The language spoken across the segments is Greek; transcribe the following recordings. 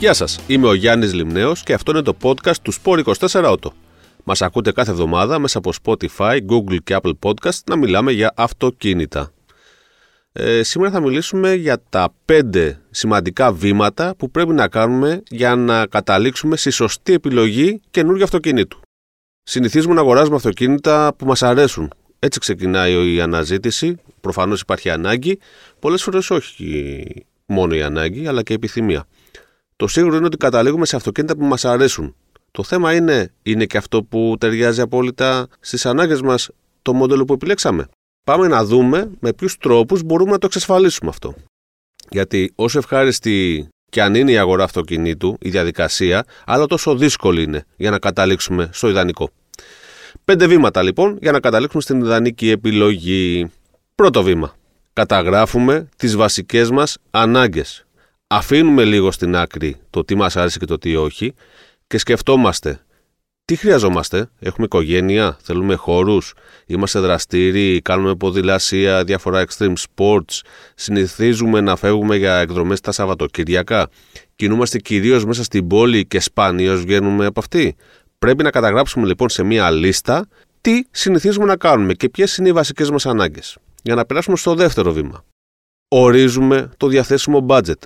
Γεια σας, είμαι ο Γιάννης Λιμνέος και αυτό είναι το podcast του Sport 24 Auto. Μας ακούτε κάθε εβδομάδα μέσα από Spotify, Google και Apple Podcast να μιλάμε για αυτοκίνητα. Ε, σήμερα θα μιλήσουμε για τα πέντε σημαντικά βήματα που πρέπει να κάνουμε για να καταλήξουμε στη σωστή επιλογή καινούργιου αυτοκινήτου. Συνηθίζουμε να αγοράζουμε αυτοκίνητα που μας αρέσουν. Έτσι ξεκινάει η αναζήτηση. Προφανώς υπάρχει ανάγκη. Πολλές φορές όχι μόνο η ανάγκη, αλλά και η επιθυμία. Το σίγουρο είναι ότι καταλήγουμε σε αυτοκίνητα που μας αρέσουν. Το θέμα είναι, είναι και αυτό που ταιριάζει απόλυτα στις ανάγκες μας το μοντέλο που επιλέξαμε. Πάμε να δούμε με ποιους τρόπους μπορούμε να το εξασφαλίσουμε αυτό. Γιατί όσο ευχάριστη και αν είναι η αγορά αυτοκινήτου, η διαδικασία, αλλά τόσο δύσκολη είναι για να καταλήξουμε στο ιδανικό. Πέντε βήματα λοιπόν για να καταλήξουμε στην ιδανική επιλογή. Πρώτο βήμα. Καταγράφουμε τις βασικές μας ανάγκες. Αφήνουμε λίγο στην άκρη το τι μας άρεσε και το τι όχι και σκεφτόμαστε τι χρειαζόμαστε; Έχουμε οικογένεια, θέλουμε χώρους, είμαστε δραστήριοι, κάνουμε ποδηλασία, διάφορα extreme sports, συνηθίζουμε να φεύγουμε για εκδρομές τα Σαββατοκυριακά, κινούμαστε κυρίως μέσα στην πόλη και σπάνιος βγαίνουμε από αυτή; Πρέπει να καταγράψουμε λοιπόν σε μία λίστα τι συνηθίζουμε να κάνουμε και ποιες είναι οι βασικές μας ανάγκες. Για να περάσουμε στο δεύτερο βήμα. Ορίζουμε το διαθέσιμο budget.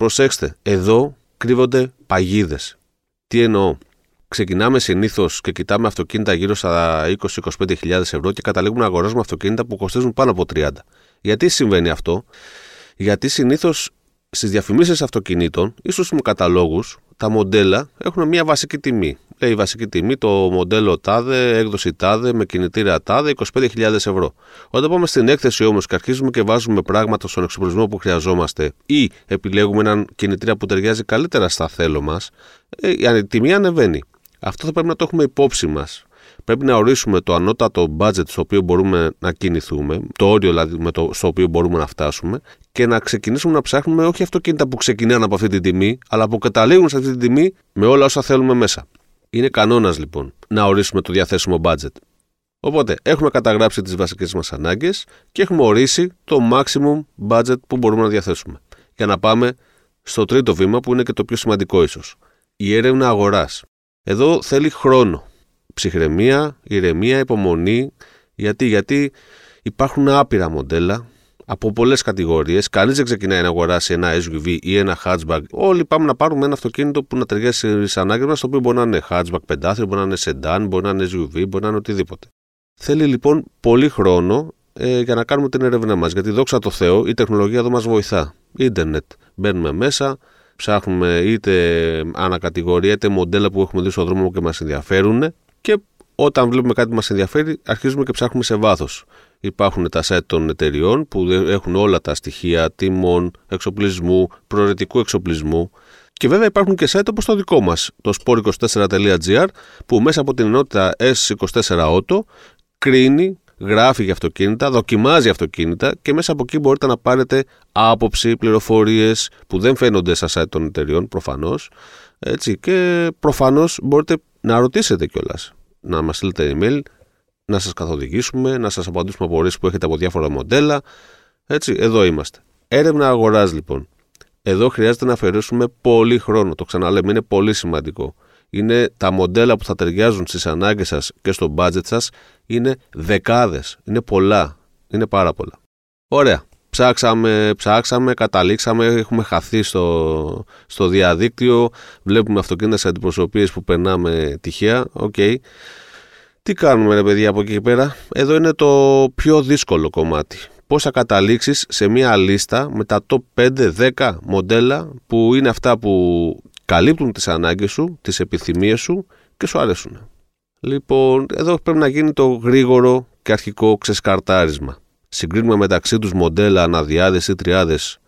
Προσέξτε, εδώ κρύβονται παγίδες. Τι εννοώ; Ξεκινάμε συνήθως και κοιτάμε αυτοκίνητα γύρω στα 20-25 ευρώ και καταλήγουμε να αγοράζουμε αυτοκίνητα που κοστίζουν πάνω από 30. Γιατί συμβαίνει αυτό, Γιατί συνήθως στις διαφημίσεις αυτοκινήτων, ίσω με καταλόγους, τα μοντέλα έχουν μια βασική τιμή. Λέει η βασική τιμή το μοντέλο τάδε, έκδοση τάδε, με κινητήρα τάδε, 25.000 ευρώ. Όταν πάμε στην έκθεση όμως και αρχίζουμε και βάζουμε πράγματα στον εξοπλισμό που χρειαζόμαστε ή επιλέγουμε έναν κινητήρα που ταιριάζει καλύτερα στα θέλω μας, ε, η τιμή ανεβαίνει. Αυτό θα πρέπει να το έχουμε υπόψη μας. Πρέπει να ορίσουμε το ανώτατο budget στο οποίο μπορούμε να κινηθούμε, το όριο δηλαδή με το, στο οποίο μπορούμε να φτάσουμε και να ξεκινήσουμε να ψάχνουμε όχι αυτοκίνητα που ξεκινάνε από αυτή την τιμή, αλλά που καταλήγουν σε αυτή την τιμή με όλα όσα θέλουμε μέσα. Είναι κανόνας λοιπόν να ορίσουμε το διαθέσιμο budget. Οπότε έχουμε καταγράψει τις βασικές μας ανάγκες και έχουμε ορίσει το maximum budget που μπορούμε να διαθέσουμε. Για να πάμε στο τρίτο βήμα που είναι και το πιο σημαντικό ίσως. Η έρευνα αγοράς. Εδώ θέλει χρόνο. Ψυχραιμία, ηρεμία, υπομονή. Γιατί, γιατί υπάρχουν άπειρα μοντέλα από πολλές κατηγορίες. Κανείς δεν ξεκινάει να αγοράσει ένα SUV ή ένα hatchback. Όλοι πάμε να πάρουμε ένα αυτοκίνητο που να ταιριάζει στι ανάγκε μα, το οποίο μπορεί να είναι hatchback πεντάθριο, μπορεί να είναι sedan, μπορεί να είναι SUV, μπορεί να είναι οτιδήποτε. Θέλει λοιπόν πολύ χρόνο ε, για να κάνουμε την έρευνά μας. Γιατί δόξα τω Θεώ, η τεχνολογία εδώ μας βοηθά. Ιντερνετ. Μπαίνουμε μέσα, ψάχνουμε είτε ανακατηγορία είτε μοντέλα που έχουμε δει στον δρόμο και μας ενδιαφέρουν και όταν βλέπουμε κάτι που μας ενδιαφέρει, αρχίζουμε και ψάχνουμε σε βάθος. Υπάρχουν τα site των εταιριών που έχουν όλα τα στοιχεία τιμών, εξοπλισμού, προαιρετικού εξοπλισμού. Και βέβαια υπάρχουν και site όπως το δικό μας, το sport24.gr, που μέσα από την ενότητα S24 Auto κρίνει, γράφει για αυτοκίνητα, δοκιμάζει αυτοκίνητα και μέσα από εκεί μπορείτε να πάρετε άποψη, πληροφορίες που δεν φαίνονται στα site των εταιριών προφανώς. Έτσι, και προφανώς μπορείτε να ρωτήσετε κιόλας. Να μας στείλετε email να σας καθοδηγήσουμε, να σας απαντήσουμε απορίες που έχετε από διάφορα μοντέλα. Έτσι, εδώ είμαστε. Έρευνα αγοράς λοιπόν. Εδώ χρειάζεται να αφαιρέσουμε πολύ χρόνο. Το ξαναλέμε, είναι πολύ σημαντικό. Είναι τα μοντέλα που θα ταιριάζουν στις ανάγκες σας και στο budget σας είναι δεκάδες. Είναι πολλά. Είναι πάρα πολλά. Ωραία. Ψάξαμε, ψάξαμε, καταλήξαμε, έχουμε χαθεί στο, στο διαδίκτυο, βλέπουμε αυτοκίνητα σε αντιπροσωπείες που περνάμε τυχαία, OK. Okay. Τι κάνουμε ρε παιδιά από εκεί και πέρα; Εδώ είναι το πιο δύσκολο κομμάτι. Πώς θα καταλήξεις σε μια λίστα με τα top 5-10 μοντέλα που είναι αυτά που καλύπτουν τις ανάγκες σου, τις επιθυμίες σου και σου αρέσουν. Λοιπόν, εδώ πρέπει να γίνει το γρήγορο και αρχικό ξεσκαρτάρισμα. Συγκρίνουμε μεταξύ τους μοντέλα αναδιάδες ή τριάδες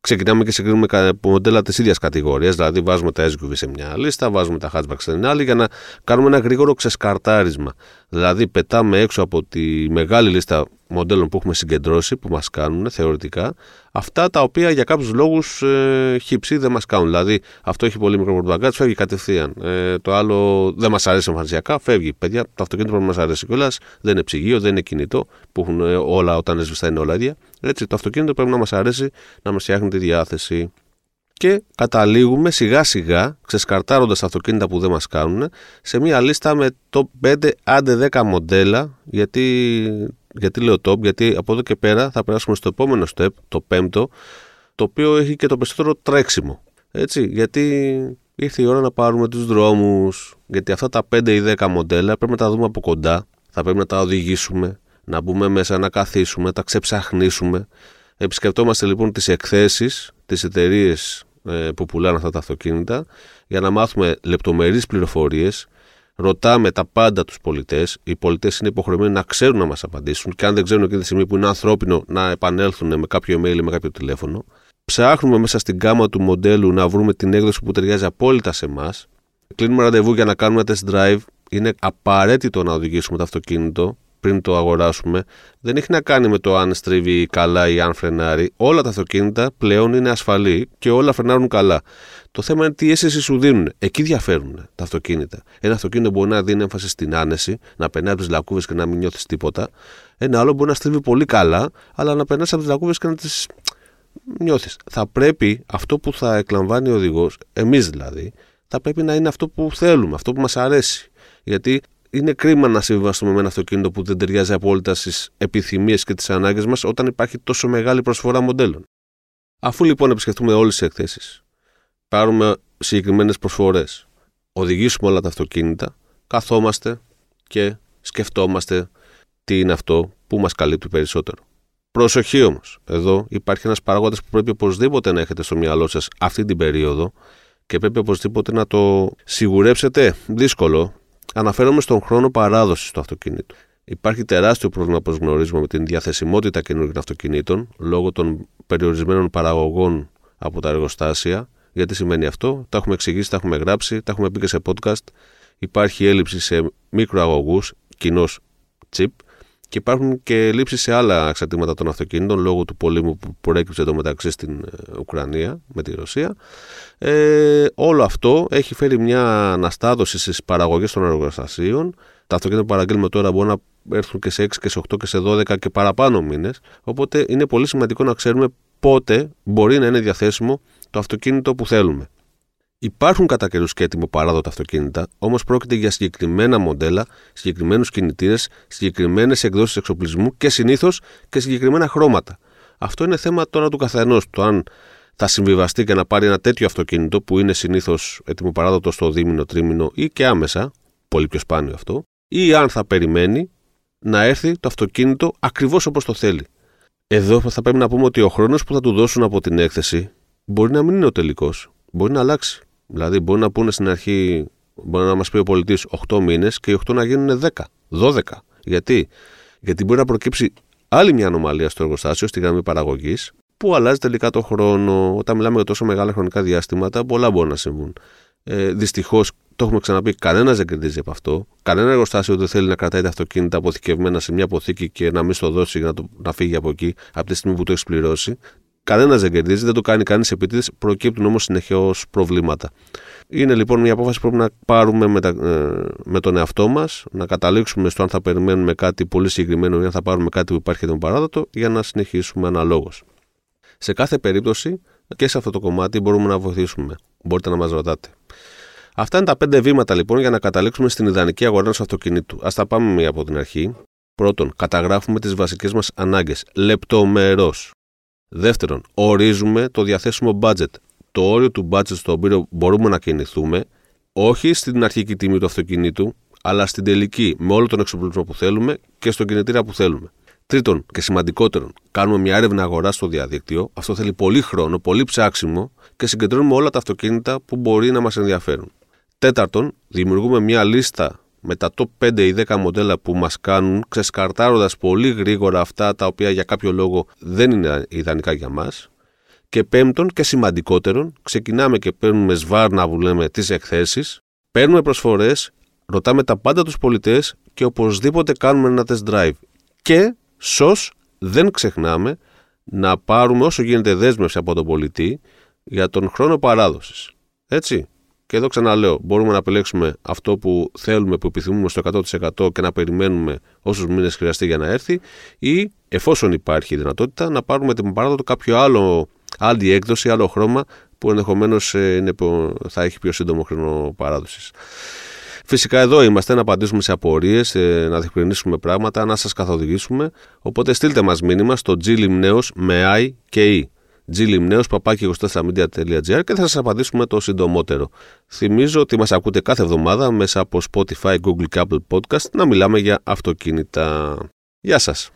ξεκινάμε και συγκρίνουμε μοντέλα της ίδιας κατηγορίας. Δηλαδή, βάζουμε τα SUV σε μια λίστα, βάζουμε τα hatchback σε μια άλλη για να κάνουμε ένα γρήγορο ξεσκαρτάρισμα. Δηλαδή, πετάμε έξω από τη μεγάλη λίστα μοντέλων που έχουμε συγκεντρώσει, που μας κάνουν θεωρητικά, αυτά τα οποία για κάποιους λόγους ε, χύψη δεν μας κάνουν. Δηλαδή, αυτό έχει πολύ μικρό πορτμπαγκάτ, φεύγει κατευθείαν. Ε, το άλλο δεν μας αρέσει εμφανισιακά, φεύγει. Παιδιά, το αυτοκίνητο που μας αρέσει κιόλας δεν είναι ψυγείο, δεν είναι κινητό, που έχουν ε, όλα όταν σβηστά είναι όλα ίδια. Έτσι, το αυτοκίνητο πρέπει να μας αρέσει, να μας φτιάχνει τη διάθεση. και καταλήγουμε σιγά σιγά, ξεσκαρτάροντας τα αυτοκίνητα που δεν μας κάνουν, σε μια λίστα με το 5 άντε 10 μοντέλα. Γιατί, γιατί λέω top, γιατί από εδώ και πέρα θα περάσουμε στο επόμενο step, το πέμπτο, το οποίο έχει και το περισσότερο τρέξιμο. Έτσι, γιατί ήρθε η ώρα να πάρουμε τους δρόμους, γιατί αυτά τα 5 ή 10 μοντέλα πρέπει να τα δούμε από κοντά, θα πρέπει να τα οδηγήσουμε, να μπούμε μέσα, να καθίσουμε, να τα ξεψαχνίσουμε. Επισκεπτόμαστε λοιπόν τις εκθέσεις, τις εταιρείες ε, που πουλάνε αυτά τα αυτοκίνητα για να μάθουμε λεπτομερείς πληροφορίες, ρωτάμε τα πάντα τους πολιτές, οι πολιτές είναι υποχρεωμένοι να ξέρουν να μας απαντήσουν και αν δεν ξέρουν εκείνη τη στιγμή που είναι ανθρώπινο να επανέλθουν με κάποιο email ή με κάποιο τηλέφωνο. Ψάχνουμε μέσα στην κάμα του μοντέλου να βρούμε την έκδοση που ταιριάζει απόλυτα σε εμάς. Κλείνουμε ραντεβού για να κάνουμε test drive. Είναι απαραίτητο να οδηγήσουμε το αυτοκίνητο πριν το αγοράσουμε. Δεν έχει να κάνει με το αν στρίβει καλά ή αν φρενάρει. Όλα τα αυτοκίνητα πλέον είναι ασφαλή και όλα φρενάρουν καλά. Το θέμα είναι τι αίσθηση σου δίνουν. Εκεί διαφέρουν τα αυτοκίνητα. Ένα αυτοκίνητο μπορεί να δίνει έμφαση στην άνεση, να περνάει από τις λακκούβες και να μην νιώθεις τίποτα. Ένα άλλο μπορεί να στρίβει πολύ καλά, αλλά να περνάς από τις λακκούβες και να τις νιώθεις. Θα πρέπει αυτό που θα εκλαμβάνει ο οδηγός, εμείς δηλαδή, θα πρέπει να είναι αυτό που θέλουμε, αυτό που μας αρέσει. Γιατί είναι κρίμα να συμβιβαστούμε με ένα αυτοκίνητο που δεν ταιριάζει απόλυτα στις επιθυμίες και τις ανάγκες μας όταν υπάρχει τόσο μεγάλη προσφορά μοντέλων. Αφού λοιπόν επισκεφτούμε όλες τις εκθέσεις, πάρουμε συγκεκριμένες προσφορές, οδηγήσουμε όλα τα αυτοκίνητα, καθόμαστε και σκεφτόμαστε τι είναι αυτό που μας καλύπτει περισσότερο. Προσοχή όμως. Εδώ υπάρχει ένας παράγοντας που πρέπει οπωσδήποτε να έχετε στο μυαλό σας αυτή την περίοδο και πρέπει οπωσδήποτε να το σιγουρέψετε. Δύσκολο. Αναφέρομαι στον χρόνο παράδοσης του αυτοκίνητου. Υπάρχει τεράστιο πρόβλημα, όπως γνωρίζουμε, με την διαθεσιμότητα καινούργιων αυτοκινήτων λόγω των περιορισμένων παραγωγών από τα εργοστάσια. Γιατί σημαίνει αυτό, τα έχουμε εξηγήσει, τα έχουμε γράψει, τα έχουμε πει και σε podcast. Υπάρχει έλλειψη σε μικροαγωγούς, κοινώ chip, και υπάρχουν και λήψεις σε άλλα εξαρτήματα των αυτοκινήτων λόγω του πολέμου που προέκυψε εδώ μεταξύ στην ε, Ουκρανία με τη Ρωσία. Ε, όλο αυτό έχει φέρει μια αναστάδωση στις παραγωγές των εργοστασίων. Τα αυτοκίνητα που παραγγέλνουμε τώρα μπορούν να έρθουν και σε 6 και σε 8 και σε 12 και παραπάνω μήνες. Οπότε είναι πολύ σημαντικό να ξέρουμε πότε μπορεί να είναι διαθέσιμο το αυτοκίνητο που θέλουμε. Υπάρχουν κατά καιρού και έτοιμο παράδοτα αυτοκίνητα, όμως πρόκειται για συγκεκριμένα μοντέλα, συγκεκριμένους κινητήρες, συγκεκριμένες εκδόσεις εξοπλισμού και συνήθως και συγκεκριμένα χρώματα. Αυτό είναι θέμα τώρα του καθενός, το αν θα συμβιβαστεί και να πάρει ένα τέτοιο αυτοκίνητο που είναι συνήθως έτοιμο παράδοτο στο δίμηνο, τρίμηνο ή και άμεσα, πολύ πιο σπάνιο αυτό, ή αν θα περιμένει να έρθει το αυτοκίνητο ακριβώς όπως το θέλει. Εδώ θα πρέπει να πούμε ότι ο χρόνος που θα του δώσουν από την έκθεση μπορεί να μην είναι ο τελικός. Μπορεί να αλλάξει. Δηλαδή, μπορεί να πούνε στην αρχή, μπορεί να μας πει ο πολιτής 8 μήνες και οι 8 να γίνουν 10, 12. Γιατί; Γιατί μπορεί να προκύψει άλλη μια ανομαλία στο εργοστάσιο, στη γραμμή παραγωγής, που αλλάζει τελικά το χρόνο. Όταν μιλάμε για τόσο μεγάλα χρονικά διαστήματα, πολλά μπορούν να συμβούν. Ε, Δυστυχώς, το έχουμε ξαναπεί, κανένας δεν κερδίζει από αυτό. Κανένα εργοστάσιο δεν θέλει να κρατάει τα αυτοκίνητα αποθηκευμένα σε μια αποθήκη και να μην στο δώσει για να, το, να φύγει από εκεί από τη στιγμή που το έχει πληρώσει. Κανένας δεν κερδίζει, δεν το κάνει κανείς επίτηδες, προκύπτουν όμως συνεχώς προβλήματα. Είναι λοιπόν μια απόφαση που πρέπει να πάρουμε με, τα, ε, με τον εαυτό μας, να καταλήξουμε στο αν θα περιμένουμε κάτι πολύ συγκεκριμένο ή αν θα πάρουμε κάτι που υπάρχει τον παράδοτο για να συνεχίσουμε αναλόγως. Σε κάθε περίπτωση και σε αυτό το κομμάτι μπορούμε να βοηθήσουμε. Μπορείτε να μας ρωτάτε. Αυτά είναι τα πέντε βήματα λοιπόν για να καταλήξουμε στην ιδανική αγορά ενός αυτοκινήτου. Α τα πάμε μία από την αρχή. Πρώτον, καταγράφουμε τις βασικές μας ανάγκες λεπτομερώς. Δεύτερον, ορίζουμε το διαθέσιμο budget. Το όριο του budget στο οποίο μπορούμε να κινηθούμε, όχι στην αρχική τιμή του αυτοκινήτου, αλλά στην τελική, με όλο τον εξοπλισμό που θέλουμε και στον κινητήρα που θέλουμε. Τρίτον και σημαντικότερον, κάνουμε μια έρευνα αγοράς στο διαδίκτυο. Αυτό θέλει πολύ χρόνο, πολύ ψάξιμο και συγκεντρώνουμε όλα τα αυτοκίνητα που μπορεί να μας ενδιαφέρουν. Τέταρτον, δημιουργούμε μια λίστα με τα top 5 ή 10 μοντέλα που μας κάνουν, ξεσκαρτάροντας πολύ γρήγορα αυτά τα οποία για κάποιο λόγο δεν είναι ιδανικά για μας. Και πέμπτον και σημαντικότερον, ξεκινάμε και παίρνουμε σβάρνα που λέμε τις εκθέσεις, παίρνουμε προσφορές, ρωτάμε τα πάντα τους πολιτές και οπωσδήποτε κάνουμε ένα test drive. Και, σως, δεν ξεχνάμε να πάρουμε όσο γίνεται δέσμευση από τον πολιτή για τον χρόνο παράδοσης. Έτσι. Και εδώ ξαναλέω, μπορούμε να επιλέξουμε αυτό που θέλουμε, που επιθυμούμε στο 100% και να περιμένουμε όσους μήνες χρειαστεί για να έρθει, ή εφόσον υπάρχει η δυνατότητα, να πάρουμε την παράδοτο κάποιο άλλο, άλλη έκδοση, άλλο χρώμα που ενδεχομένως ε, θα έχει πιο σύντομο χρόνο παράδοσης. Φυσικά εδώ είμαστε να απαντήσουμε σε απορίες, ε, να διευκρινίσουμε πράγματα, να σας καθοδηγήσουμε. Οπότε στείλτε μας μήνυμα στο glimneos με i και e. glimneos παπάκι 24media.gr και θα σας απαντήσουμε το συντομότερο. Θυμίζω ότι μας ακούτε κάθε εβδομάδα μέσα από Spotify, Google και Apple Podcast να μιλάμε για αυτοκίνητα. Γεια σας!